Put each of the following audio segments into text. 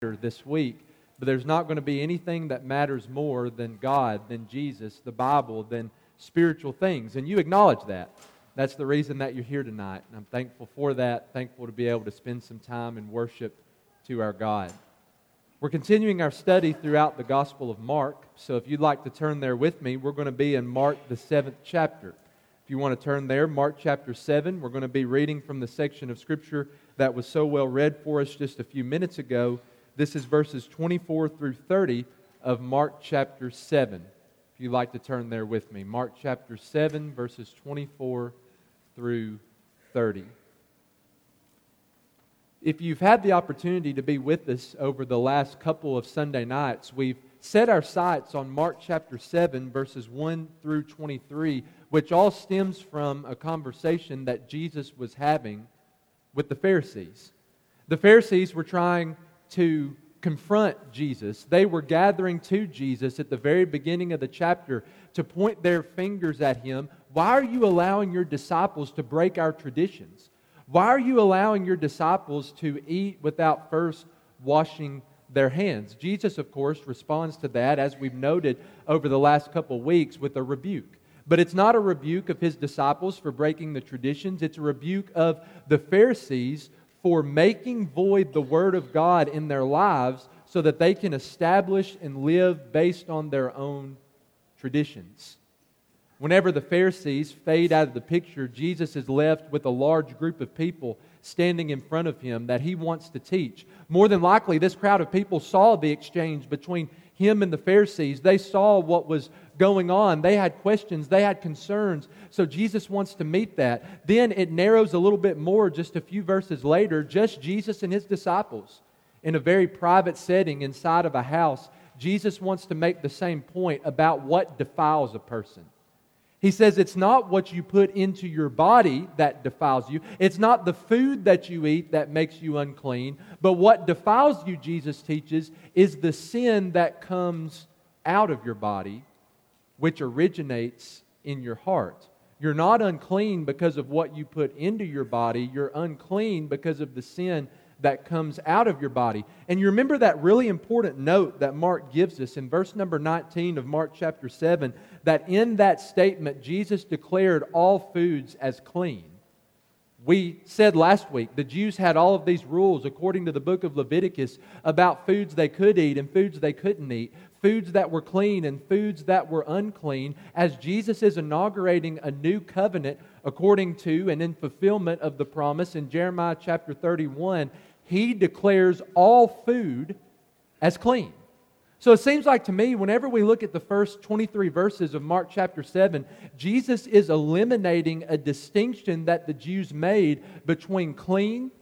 this week, but there's not going to be anything that matters more than God, than Jesus, the Bible, than spiritual things. And you acknowledge that. That's the reason that you're here tonight. And I'm thankful for that, thankful to be able to spend some time in worship to our God. We're continuing our study throughout the Gospel of Mark. So if you'd like to turn there with me, we're going to be in Mark, the seventh chapter. If you want to turn there, Mark chapter 7, we're going to be reading from the section of Scripture that was so well read for us just a few minutes ago. This is verses 24 through 30 of Mark chapter 7. If you'd like to turn there with me, Mark chapter 7, verses 24 through 30. If you've had the opportunity to be with us over the last couple of Sunday nights, we've set our sights on Mark chapter 7, verses 1 through 23, which all stems from a conversation that Jesus was having with the Pharisees. The Pharisees were trying to confront Jesus. They were gathering to Jesus at the very beginning of the chapter to point their fingers at him. Why are you allowing your disciples to break our traditions? Why are you allowing your disciples to eat without first washing their hands? Jesus, of course, responds to that, as we've noted over the last couple weeks, with a rebuke. But it's not a rebuke of his disciples for breaking the traditions, it's a rebuke of the Pharisees for making void the Word of God in their lives so that they can establish and live based on their own traditions. Whenever the Pharisees fade out of the picture, Jesus is left with a large group of people standing in front of him that he wants to teach. More than likely, this crowd of people saw the exchange between him and the Pharisees. They saw what was going on. They had questions, they had concerns. So Jesus wants to meet that. Then it narrows a little bit more just a few verses later, just Jesus and his disciples in a very private setting inside of a house. Jesus wants to make the same point about what defiles a person. He says it's not what you put into your body that defiles you. It's not the food that you eat that makes you unclean. But what defiles you, Jesus teaches, is the sin that comes out of your body which originates in your heart. You're not unclean because of what you put into your body, you're unclean because of the sin that comes out of your body. And you remember that really important note that Mark gives us in verse number 19 of Mark chapter 7 that in that statement, Jesus declared all foods as clean. We said last week the Jews had all of these rules according to the book of Leviticus about foods they could eat and foods they couldn't eat foods that were clean and foods that were unclean, as Jesus is inaugurating a new covenant according to and in fulfillment of the promise in Jeremiah chapter 31, he declares all food as clean. So it seems like to me, whenever we look at the first 23 verses of Mark chapter 7, Jesus is eliminating a distinction that the Jews made between clean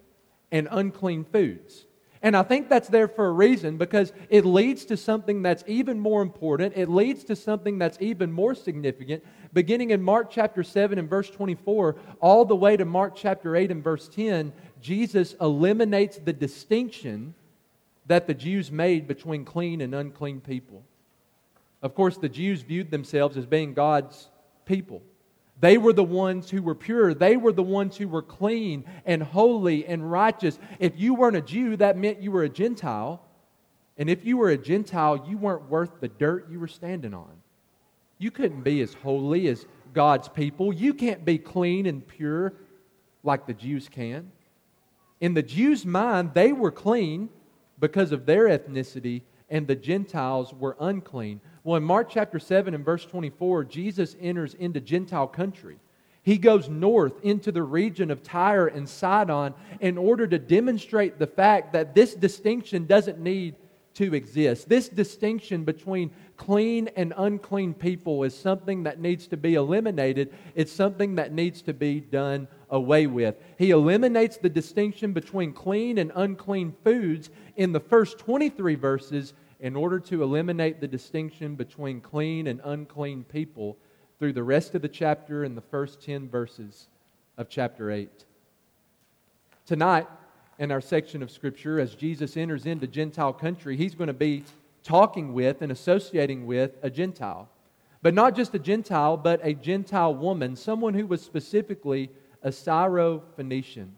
and unclean foods. And I think that's there for a reason because it leads to something that's even more important. It leads to something that's even more significant. Beginning in Mark chapter 7 and verse 24, all the way to Mark chapter 8 and verse 10, Jesus eliminates the distinction that the Jews made between clean and unclean people. Of course, the Jews viewed themselves as being God's people. They were the ones who were pure. They were the ones who were clean and holy and righteous. If you weren't a Jew, that meant you were a Gentile. And if you were a Gentile, you weren't worth the dirt you were standing on. You couldn't be as holy as God's people. You can't be clean and pure like the Jews can. In the Jews' mind, they were clean because of their ethnicity, and the Gentiles were unclean. Well, in Mark chapter 7 and verse 24, Jesus enters into Gentile country. He goes north into the region of Tyre and Sidon in order to demonstrate the fact that this distinction doesn't need to exist. This distinction between clean and unclean people is something that needs to be eliminated. It's something that needs to be done away with. He eliminates the distinction between clean and unclean foods in the first 23 verses in order to eliminate the distinction between clean and unclean people through the rest of the chapter and the first 10 verses of chapter 8. Tonight, in our section of Scripture, as Jesus enters into Gentile country, he's going to be talking with and associating with a Gentile. But not just a Gentile, but a Gentile woman, someone who was specifically a Syro Phoenician.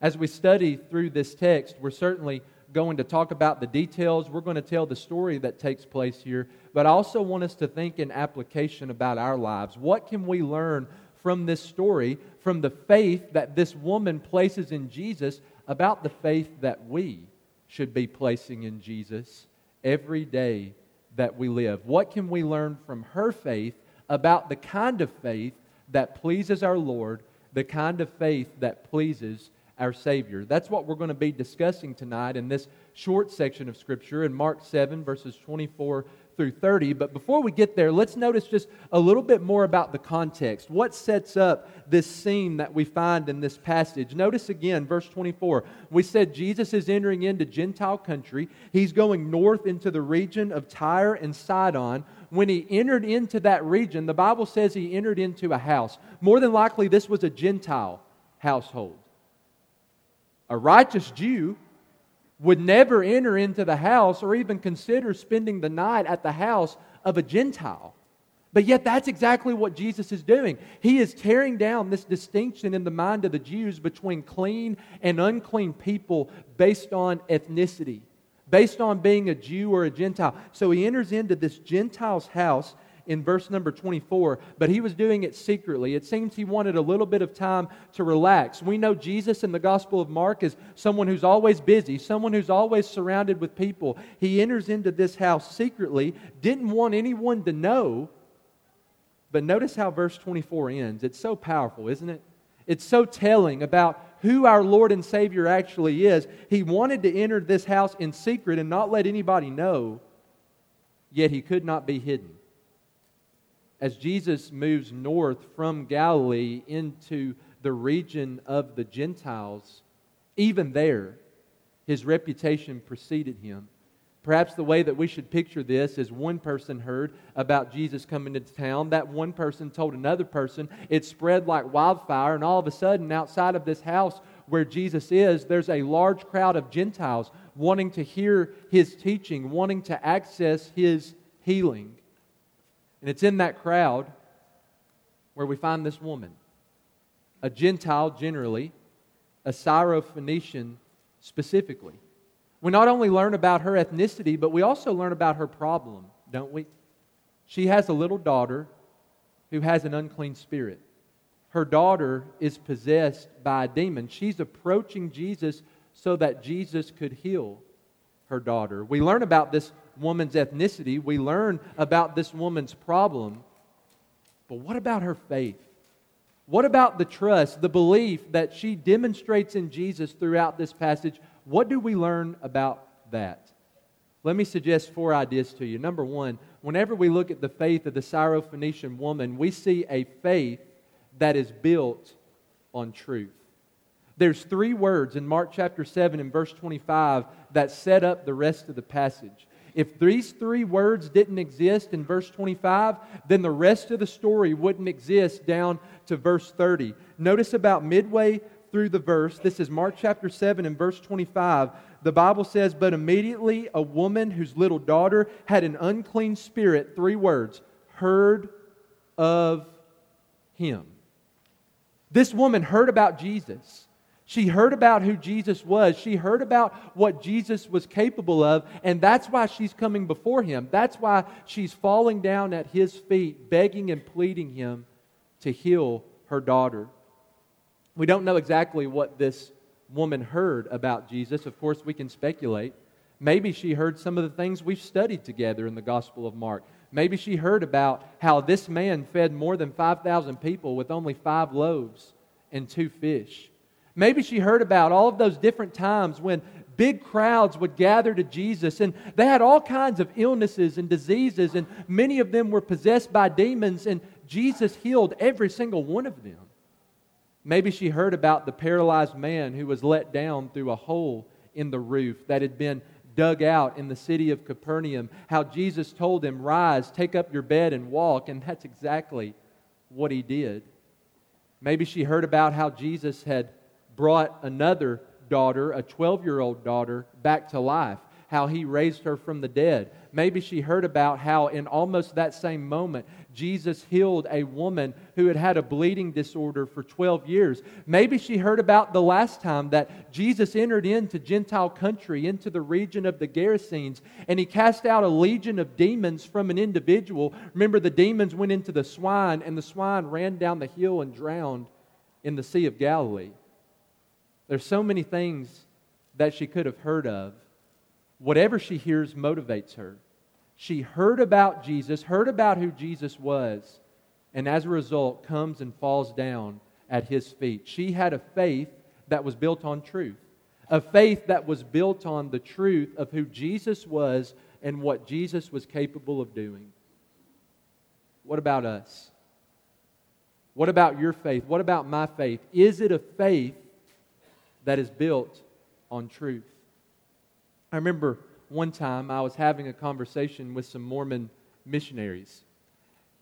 As we study through this text, we're certainly going to talk about the details. We're going to tell the story that takes place here. But I also want us to think in application about our lives. What can we learn from this story, from the faith that this woman places in Jesus, about the faith that we should be placing in Jesus every day that we live? What can we learn from her faith about the kind of faith that pleases our Lord, the kind of faith that pleases our Savior. That's what we're going to be discussing tonight in this short section of Scripture in Mark 7, verses 24 through 30. But before we get there, let's notice just a little bit more about the context. What sets up this scene that we find in this passage? Notice again, verse 24. We said Jesus is entering into Gentile country. He's going north into the region of Tyre and Sidon. When he entered into that region, the Bible says he entered into a house. More than likely, this was a Gentile household. A righteous Jew would never enter into the house or even consider spending the night at the house of a Gentile. But yet, that's exactly what Jesus is doing. He is tearing down this distinction in the mind of the Jews between clean and unclean people based on ethnicity, based on being a Jew or a Gentile. So he enters into this Gentile's house in verse number 24, but he was doing it secretly. It seems he wanted a little bit of time to relax. We know Jesus in the Gospel of Mark is someone who's always busy, someone who's always surrounded with people. He enters into this house secretly, didn't want anyone to know. But notice how verse 24 ends. It's so powerful, isn't it? It's so telling about who our Lord and Savior actually is. He wanted to enter this house in secret and not let anybody know, yet he could not be hidden as Jesus moves north from Galilee into the region of the Gentiles, even there, his reputation preceded him. Perhaps the way that we should picture this is one person heard about Jesus coming into town. That one person told another person. It spread like wildfire, and all of a sudden, outside of this house where Jesus is, there's a large crowd of Gentiles wanting to hear his teaching, wanting to access his healing. And it's in that crowd where we find this woman, a Gentile generally, a Syrophoenician specifically. We not only learn about her ethnicity, but we also learn about her problem, don't we? She has a little daughter who has an unclean spirit. Her daughter is possessed by a demon. She's approaching Jesus so that Jesus could heal her daughter. We learn about this woman's ethnicity, we learn about this woman's problem. But what about her faith? What about the trust, the belief that she demonstrates in Jesus throughout this passage? What do we learn about that? Let me suggest four ideas to you. Number one, whenever we look at the faith of the Syrophoenician woman, we see a faith that is built on truth. There's three words in Mark chapter 7 and verse 25 that set up the rest of the passage. If these three words didn't exist in verse 25, then the rest of the story wouldn't exist down to verse 30. Notice about midway through the verse, this is Mark chapter 7 and verse 25. The Bible says, But immediately a woman whose little daughter had an unclean spirit, three words, heard of him. This woman heard about Jesus. She heard about who Jesus was. She heard about what Jesus was capable of, and that's why she's coming before him. That's why she's falling down at his feet, begging and pleading him to heal her daughter. We don't know exactly what this woman heard about Jesus. Of course, we can speculate. Maybe she heard some of the things we've studied together in the Gospel of Mark. Maybe she heard about how this man fed more than 5,000 people with only five loaves and two fish. Maybe she heard about all of those different times when big crowds would gather to Jesus and they had all kinds of illnesses and diseases, and many of them were possessed by demons, and Jesus healed every single one of them. Maybe she heard about the paralyzed man who was let down through a hole in the roof that had been dug out in the city of Capernaum, how Jesus told him, Rise, take up your bed and walk, and that's exactly what he did. Maybe she heard about how Jesus had brought another daughter, a 12 year old daughter, back to life. how he raised her from the dead. Maybe she heard about how, in almost that same moment, Jesus healed a woman who had had a bleeding disorder for 12 years. Maybe she heard about the last time that Jesus entered into Gentile country, into the region of the Gerasenes, and he cast out a legion of demons from an individual. Remember, the demons went into the swine, and the swine ran down the hill and drowned in the Sea of Galilee. There's so many things that she could have heard of. Whatever she hears motivates her. She heard about Jesus, heard about who Jesus was, and as a result comes and falls down at his feet. She had a faith that was built on truth, a faith that was built on the truth of who Jesus was and what Jesus was capable of doing. What about us? What about your faith? What about my faith? Is it a faith that is built on truth? I remember one time I was having a conversation with some Mormon missionaries.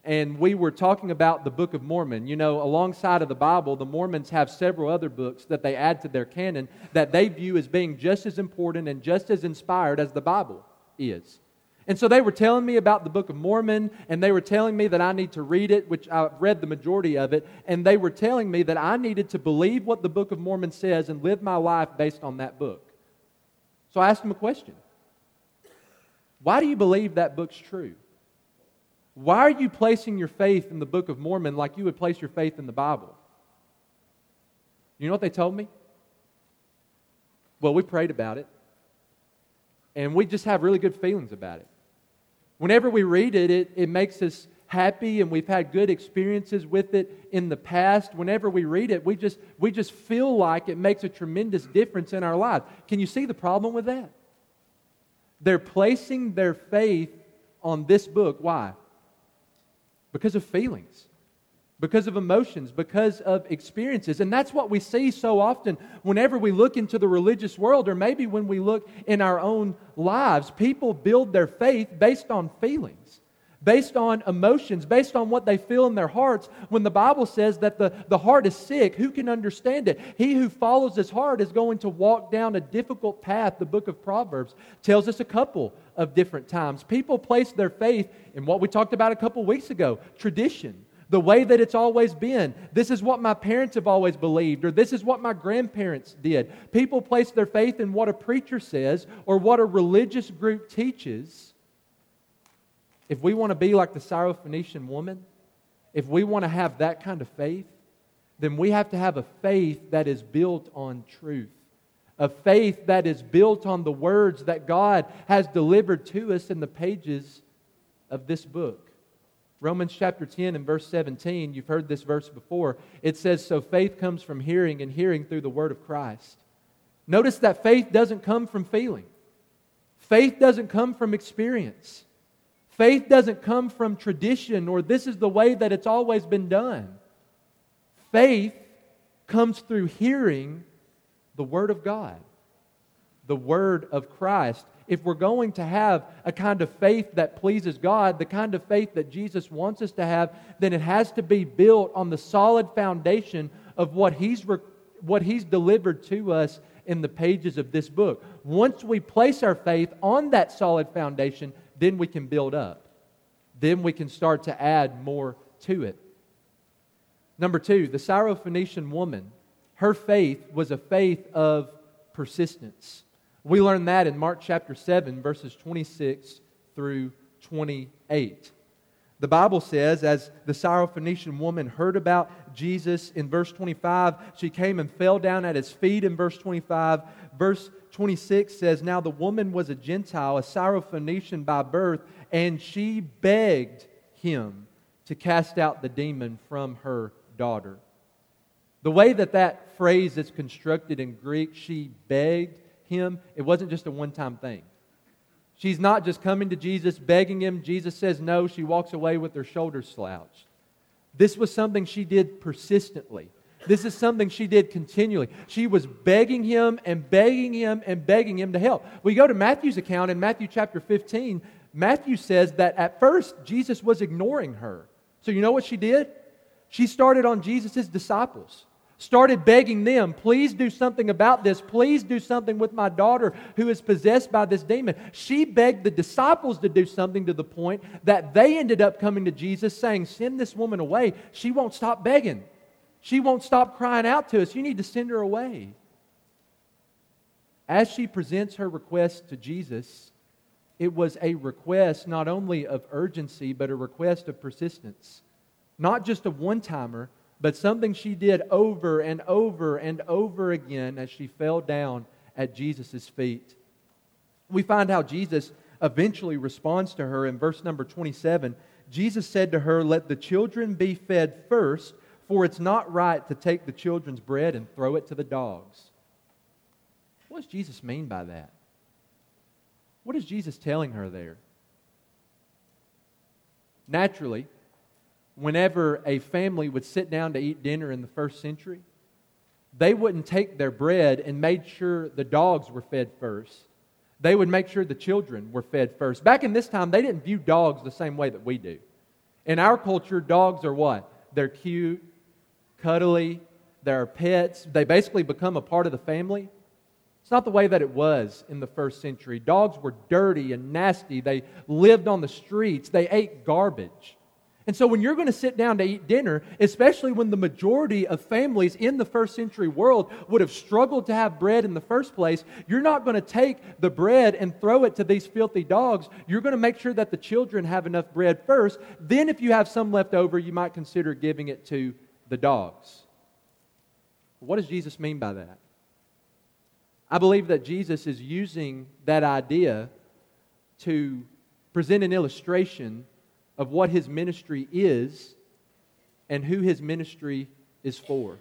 And we were talking about the Book of Mormon. You know, alongside of the Bible, the Mormons have several other books that they add to their canon that they view as being just as important and just as inspired as the Bible is. And so they were telling me about the Book of Mormon, and they were telling me that I need to read it, which I've read the majority of it, and they were telling me that I needed to believe what the Book of Mormon says and live my life based on that book. So I asked them a question why do you believe that book's true? Why are you placing your faith in the Book of Mormon like you would place your faith in the Bible? You know what they told me? Well, we prayed about it, and we just have really good feelings about it. Whenever we read it, it, it makes us happy and we've had good experiences with it in the past whenever we read it we just we just feel like it makes a tremendous difference in our lives can you see the problem with that they're placing their faith on this book. Why? Because of feelings, because of emotions, because of experiences. And that's what we see so often whenever we look into the religious world, or maybe when we look in our own lives. People build their faith based on feelings based on emotions, based on what they feel in their hearts. When the Bible says that the, the heart is sick, who can understand it? He who follows his heart is going to walk down a difficult path. The book of Proverbs tells us a couple of different times. People place their faith in what we talked about a couple weeks ago tradition. The way that it's always been. This is what my parents have always believed, or this is what my grandparents did. People place their faith in what a preacher says or what a religious group teaches if we want to be like the Syrophoenician woman, if we want to have that kind of faith, then we have to have a faith that is built on truth, a faith that is built on the words that God has delivered to us in the pages of this book. Romans chapter 10 and verse 17, you've heard this verse before. It says, So faith comes from hearing, and hearing through the word of Christ. Notice that faith doesn't come from feeling, faith doesn't come from experience. Faith doesn't come from tradition or this is the way that it's always been done. Faith comes through hearing the Word of God, the Word of Christ. If we're going to have a kind of faith that pleases God, the kind of faith that Jesus wants us to have, then it has to be built on the solid foundation of what He's, re- what he's delivered to us in the pages of this book. Once we place our faith on that solid foundation, then we can build up. Then we can start to add more to it. Number two, the Syrophoenician woman, her faith was a faith of persistence. We learn that in Mark chapter 7, verses 26 through 28. The Bible says, as the Syrophoenician woman heard about Jesus in verse 25, she came and fell down at his feet in verse 25. Verse 26 says, Now the woman was a Gentile, a Syrophoenician by birth, and she begged him to cast out the demon from her daughter. The way that that phrase is constructed in Greek, she begged him, it wasn't just a one time thing. She's not just coming to Jesus, begging him. Jesus says no. She walks away with her shoulders slouched. This was something she did persistently. This is something she did continually. She was begging him and begging him and begging him to help. We go to Matthew's account in Matthew chapter 15. Matthew says that at first Jesus was ignoring her. So you know what she did? She started on Jesus' disciples. Started begging them, please do something about this. Please do something with my daughter who is possessed by this demon. She begged the disciples to do something to the point that they ended up coming to Jesus saying, Send this woman away. She won't stop begging. She won't stop crying out to us. You need to send her away. As she presents her request to Jesus, it was a request not only of urgency, but a request of persistence. Not just a one timer, but something she did over and over and over again as she fell down at Jesus' feet. We find how Jesus eventually responds to her in verse number 27. Jesus said to her, Let the children be fed first, for it's not right to take the children's bread and throw it to the dogs. What does Jesus mean by that? What is Jesus telling her there? Naturally, whenever a family would sit down to eat dinner in the first century, they wouldn't take their bread and made sure the dogs were fed first. They would make sure the children were fed first. Back in this time, they didn't view dogs the same way that we do. In our culture, dogs are what? They're cute, cuddly, they're pets. They basically become a part of the family. It's not the way that it was in the first century. Dogs were dirty and nasty. They lived on the streets. They ate garbage. And so, when you're going to sit down to eat dinner, especially when the majority of families in the first century world would have struggled to have bread in the first place, you're not going to take the bread and throw it to these filthy dogs. You're going to make sure that the children have enough bread first. Then, if you have some left over, you might consider giving it to the dogs. What does Jesus mean by that? I believe that Jesus is using that idea to present an illustration of what his ministry is and who his ministry is for.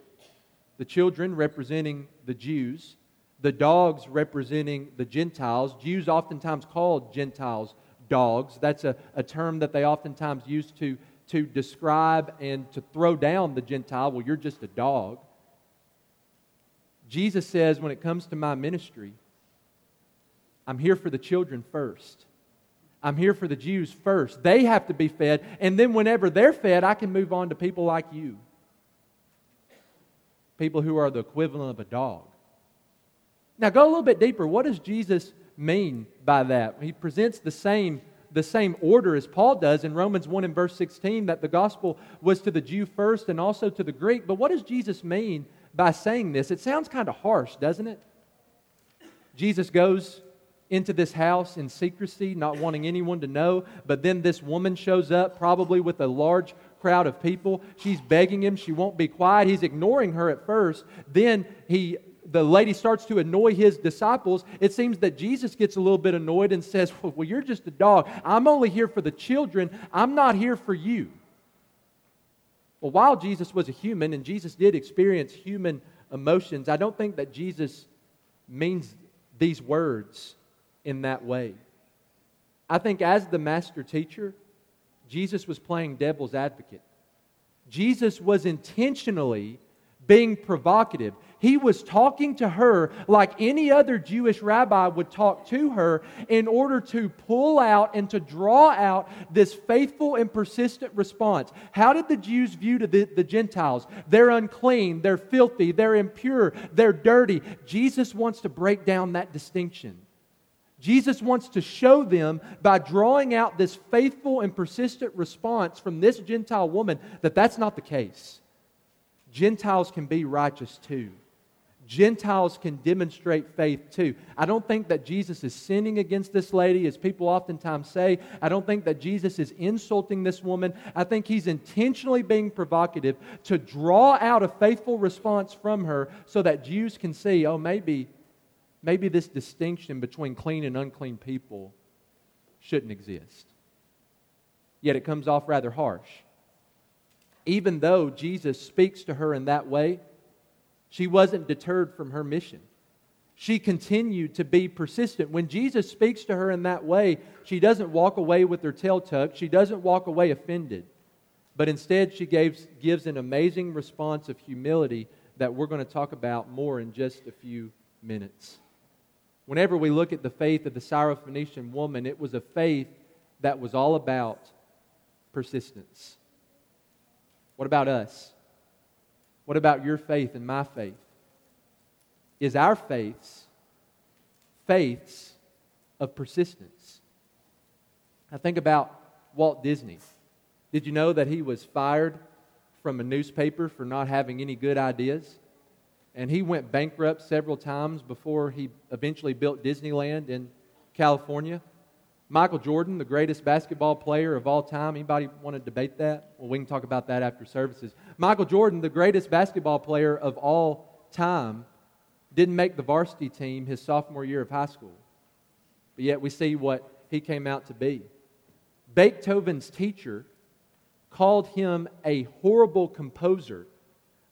The children representing the Jews, the dogs representing the Gentiles. Jews oftentimes called Gentiles dogs. That's a, a term that they oftentimes use to, to describe and to throw down the Gentile. Well, you're just a dog. Jesus says, when it comes to my ministry, I'm here for the children first. I'm here for the Jews first. They have to be fed. And then, whenever they're fed, I can move on to people like you people who are the equivalent of a dog. Now, go a little bit deeper. What does Jesus mean by that? He presents the same, the same order as Paul does in Romans 1 and verse 16 that the gospel was to the Jew first and also to the Greek. But what does Jesus mean by saying this? It sounds kind of harsh, doesn't it? Jesus goes into this house in secrecy, not wanting anyone to know. But then this woman shows up, probably with a large crowd of people. She's begging him. She won't be quiet. He's ignoring her at first. Then he the lady starts to annoy his disciples, it seems that Jesus gets a little bit annoyed and says, Well, you're just a dog. I'm only here for the children. I'm not here for you. Well, while Jesus was a human and Jesus did experience human emotions, I don't think that Jesus means these words in that way. I think as the master teacher, Jesus was playing devil's advocate. Jesus was intentionally being provocative. He was talking to her like any other Jewish rabbi would talk to her in order to pull out and to draw out this faithful and persistent response. How did the Jews view the, the Gentiles? They're unclean, they're filthy, they're impure, they're dirty. Jesus wants to break down that distinction. Jesus wants to show them by drawing out this faithful and persistent response from this Gentile woman that that's not the case. Gentiles can be righteous too. Gentiles can demonstrate faith too. I don't think that Jesus is sinning against this lady, as people oftentimes say. I don't think that Jesus is insulting this woman. I think he's intentionally being provocative to draw out a faithful response from her so that Jews can see, oh, maybe maybe this distinction between clean and unclean people shouldn't exist. Yet it comes off rather harsh. Even though Jesus speaks to her in that way, she wasn't deterred from her mission. She continued to be persistent. When Jesus speaks to her in that way, she doesn't walk away with her tail tucked. She doesn't walk away offended. But instead, she gives, gives an amazing response of humility that we're going to talk about more in just a few minutes. Whenever we look at the faith of the Syrophoenician woman, it was a faith that was all about persistence. What about us? What about your faith and my faith? Is our faiths faiths of persistence? I think about Walt Disney. Did you know that he was fired from a newspaper for not having any good ideas? And he went bankrupt several times before he eventually built Disneyland in California. Michael Jordan, the greatest basketball player of all time. Anybody want to debate that? Well, we can talk about that after services. Michael Jordan, the greatest basketball player of all time, didn't make the varsity team his sophomore year of high school. But yet we see what he came out to be. Beethoven's teacher called him a horrible composer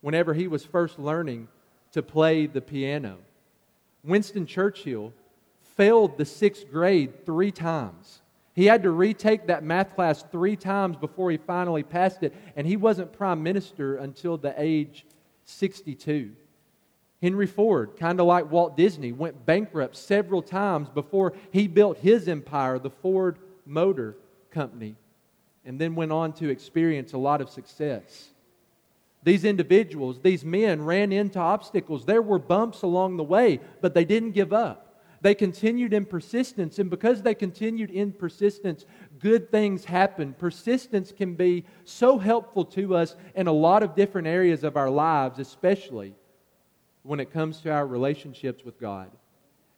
whenever he was first learning to play the piano. Winston Churchill failed the sixth grade three times. He had to retake that math class three times before he finally passed it, and he wasn't prime minister until the age 62. Henry Ford, kind of like Walt Disney, went bankrupt several times before he built his empire, the Ford Motor Company, and then went on to experience a lot of success. These individuals, these men, ran into obstacles. There were bumps along the way, but they didn't give up. They continued in persistence, and because they continued in persistence, good things happened. Persistence can be so helpful to us in a lot of different areas of our lives, especially when it comes to our relationships with God,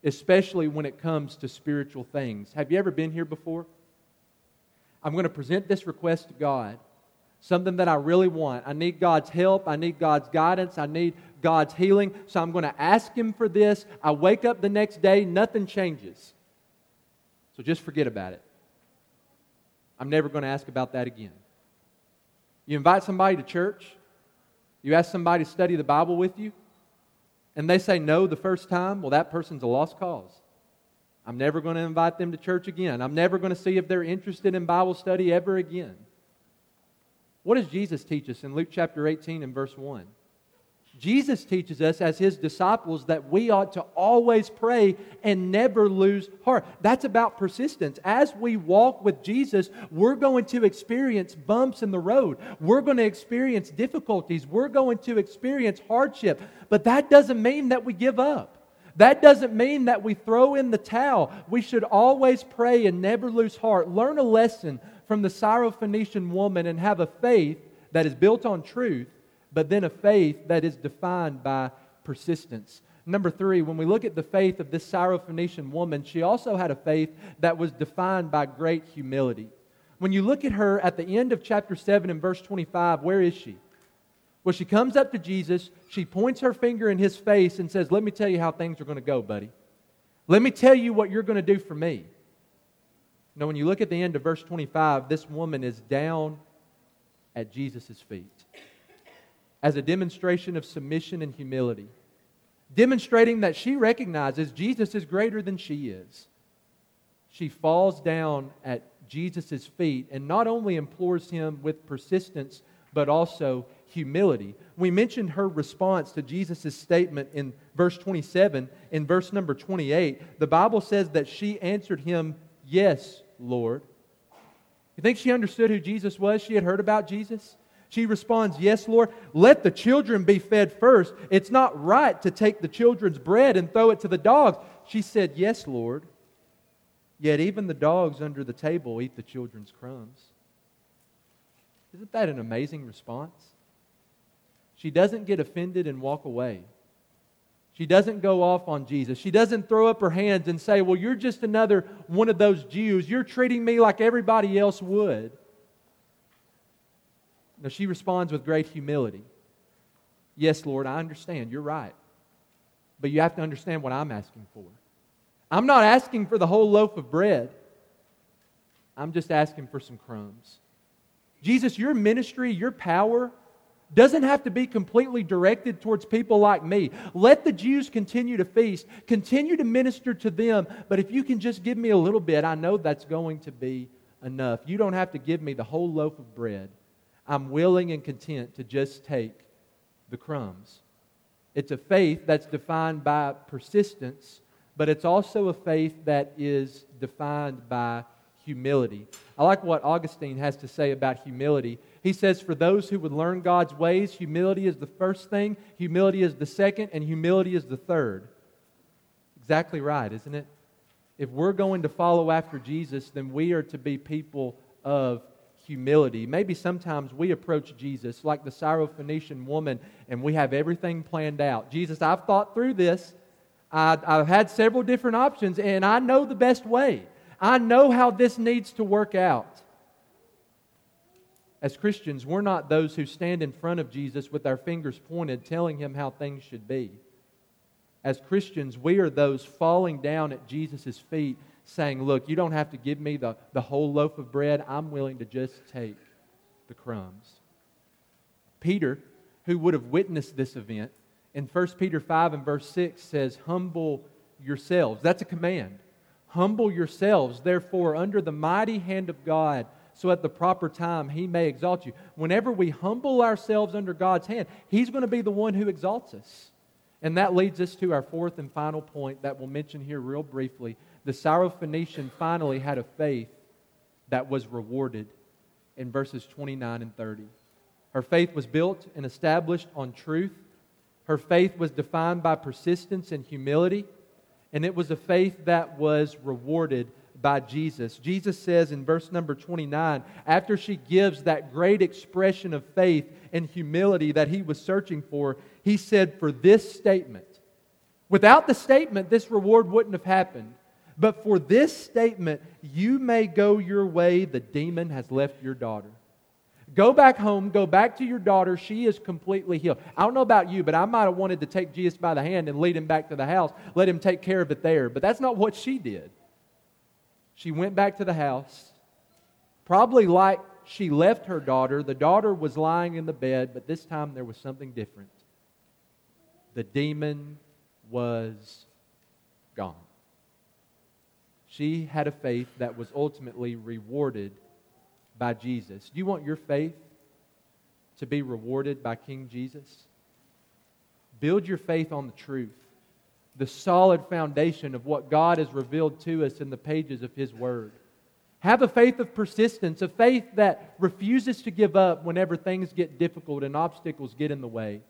especially when it comes to spiritual things. Have you ever been here before? I'm going to present this request to God something that I really want. I need God's help. I need God's guidance. I need God's healing. So I'm going to ask Him for this. I wake up the next day, nothing changes. So just forget about it. I'm never going to ask about that again. You invite somebody to church, you ask somebody to study the Bible with you, and they say no the first time, well, that person's a lost cause. I'm never going to invite them to church again. I'm never going to see if they're interested in Bible study ever again. What does Jesus teach us in Luke chapter 18 and verse 1? Jesus teaches us as his disciples that we ought to always pray and never lose heart. That's about persistence. As we walk with Jesus, we're going to experience bumps in the road. We're going to experience difficulties. We're going to experience hardship. But that doesn't mean that we give up. That doesn't mean that we throw in the towel. We should always pray and never lose heart. Learn a lesson from the Syrophoenician woman and have a faith that is built on truth, but then a faith that is defined by persistence. Number three, when we look at the faith of this Syrophoenician woman, she also had a faith that was defined by great humility. When you look at her at the end of chapter 7 and verse 25, where is she? Well, she comes up to Jesus, she points her finger in his face and says, Let me tell you how things are going to go, buddy. Let me tell you what you're going to do for me. Now, when you look at the end of verse 25, this woman is down at Jesus' feet as a demonstration of submission and humility, demonstrating that she recognizes Jesus is greater than she is. She falls down at Jesus' feet and not only implores him with persistence, but also humility. We mentioned her response to Jesus' statement in verse 27. In verse number 28, the Bible says that she answered him, Yes, Lord. You think she understood who Jesus was? She had heard about Jesus? She responds, Yes, Lord. Let the children be fed first. It's not right to take the children's bread and throw it to the dogs. She said, Yes, Lord. Yet even the dogs under the table eat the children's crumbs. Isn't that an amazing response? She doesn't get offended and walk away. She doesn't go off on Jesus. She doesn't throw up her hands and say, Well, you're just another one of those Jews. You're treating me like everybody else would. No, she responds with great humility. Yes, Lord, I understand. You're right. But you have to understand what I'm asking for. I'm not asking for the whole loaf of bread, I'm just asking for some crumbs. Jesus, your ministry, your power, doesn't have to be completely directed towards people like me. Let the Jews continue to feast, continue to minister to them, but if you can just give me a little bit, I know that's going to be enough. You don't have to give me the whole loaf of bread. I'm willing and content to just take the crumbs. It's a faith that's defined by persistence, but it's also a faith that is defined by humility. I like what Augustine has to say about humility. He says, For those who would learn God's ways, humility is the first thing, humility is the second, and humility is the third. Exactly right, isn't it? If we're going to follow after Jesus, then we are to be people of humility. Maybe sometimes we approach Jesus like the Syrophoenician woman and we have everything planned out. Jesus, I've thought through this. I, have had several different options and I know the best way. I know how this needs to work out. As Christians, we're not those who stand in front of Jesus with our fingers pointed, telling him how things should be. As Christians, we are those falling down at Jesus' feet saying, Look, you don't have to give me the, the whole loaf of bread. I'm willing to just take the crumbs. Peter, who would have witnessed this event, in 1 Peter 5 and verse 6 says, Humble yourselves. That's a command. Humble yourselves, therefore, under the mighty hand of God, so at the proper time he may exalt you. Whenever we humble ourselves under God's hand, he's going to be the one who exalts us. And that leads us to our fourth and final point that we'll mention here real briefly the Syrophoenician finally had a faith that was rewarded in verses 29 and 30. Her faith was built and established on truth. Her faith was defined by persistence and humility, and it was a faith that was rewarded by Jesus. Jesus says in verse number 29, after she gives that great expression of faith and humility that he was searching for, he said, For this statement, without the statement, this reward wouldn't have happened. But for this statement, you may go your way, the demon has left your daughter. Go back home, go back to your daughter. She is completely healed. I don't know about you, but I might have wanted to take Jesus by the hand and lead him back to the house, let him take care of it there. But that's not what she did. She went back to the house, probably like she left her daughter. The daughter was lying in the bed, but this time there was something different. The demon was gone. She had a faith that was ultimately rewarded by Jesus. Do you want your faith to be rewarded by King Jesus? Build your faith on the truth, the solid foundation of what God has revealed to us in the pages of His Word. Have a faith of persistence, a faith that refuses to give up whenever things get difficult and obstacles get in the way.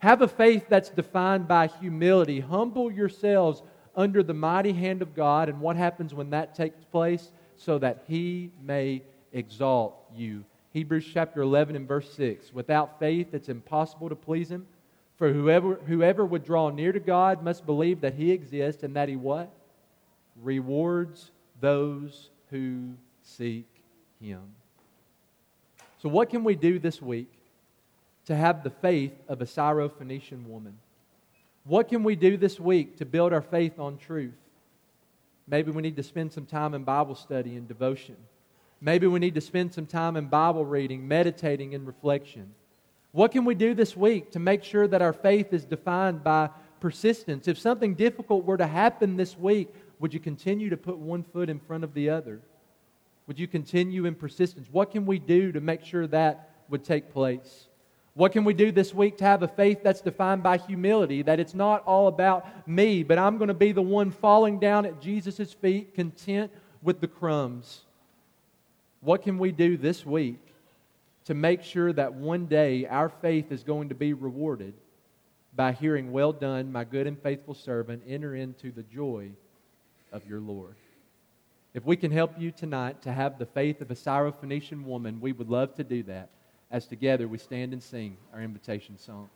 Have a faith that's defined by humility. Humble yourselves under the mighty hand of God. And what happens when that takes place? So that he may exalt you. Hebrews chapter 11 and verse 6. Without faith, it's impossible to please him. For whoever, whoever would draw near to God must believe that he exists and that he what? Rewards those who seek him. So, what can we do this week to have the faith of a Syrophoenician woman? What can we do this week to build our faith on truth? Maybe we need to spend some time in Bible study and devotion. Maybe we need to spend some time in Bible reading, meditating, and reflection. What can we do this week to make sure that our faith is defined by persistence? If something difficult were to happen this week, would you continue to put one foot in front of the other? Would you continue in persistence? What can we do to make sure that would take place? What can we do this week to have a faith that's defined by humility? That it's not all about me, but I'm going to be the one falling down at Jesus' feet, content with the crumbs. What can we do this week to make sure that one day our faith is going to be rewarded by hearing, Well done, my good and faithful servant, enter into the joy of your Lord? If we can help you tonight to have the faith of a Syrophoenician woman, we would love to do that as together we stand and sing our invitation song.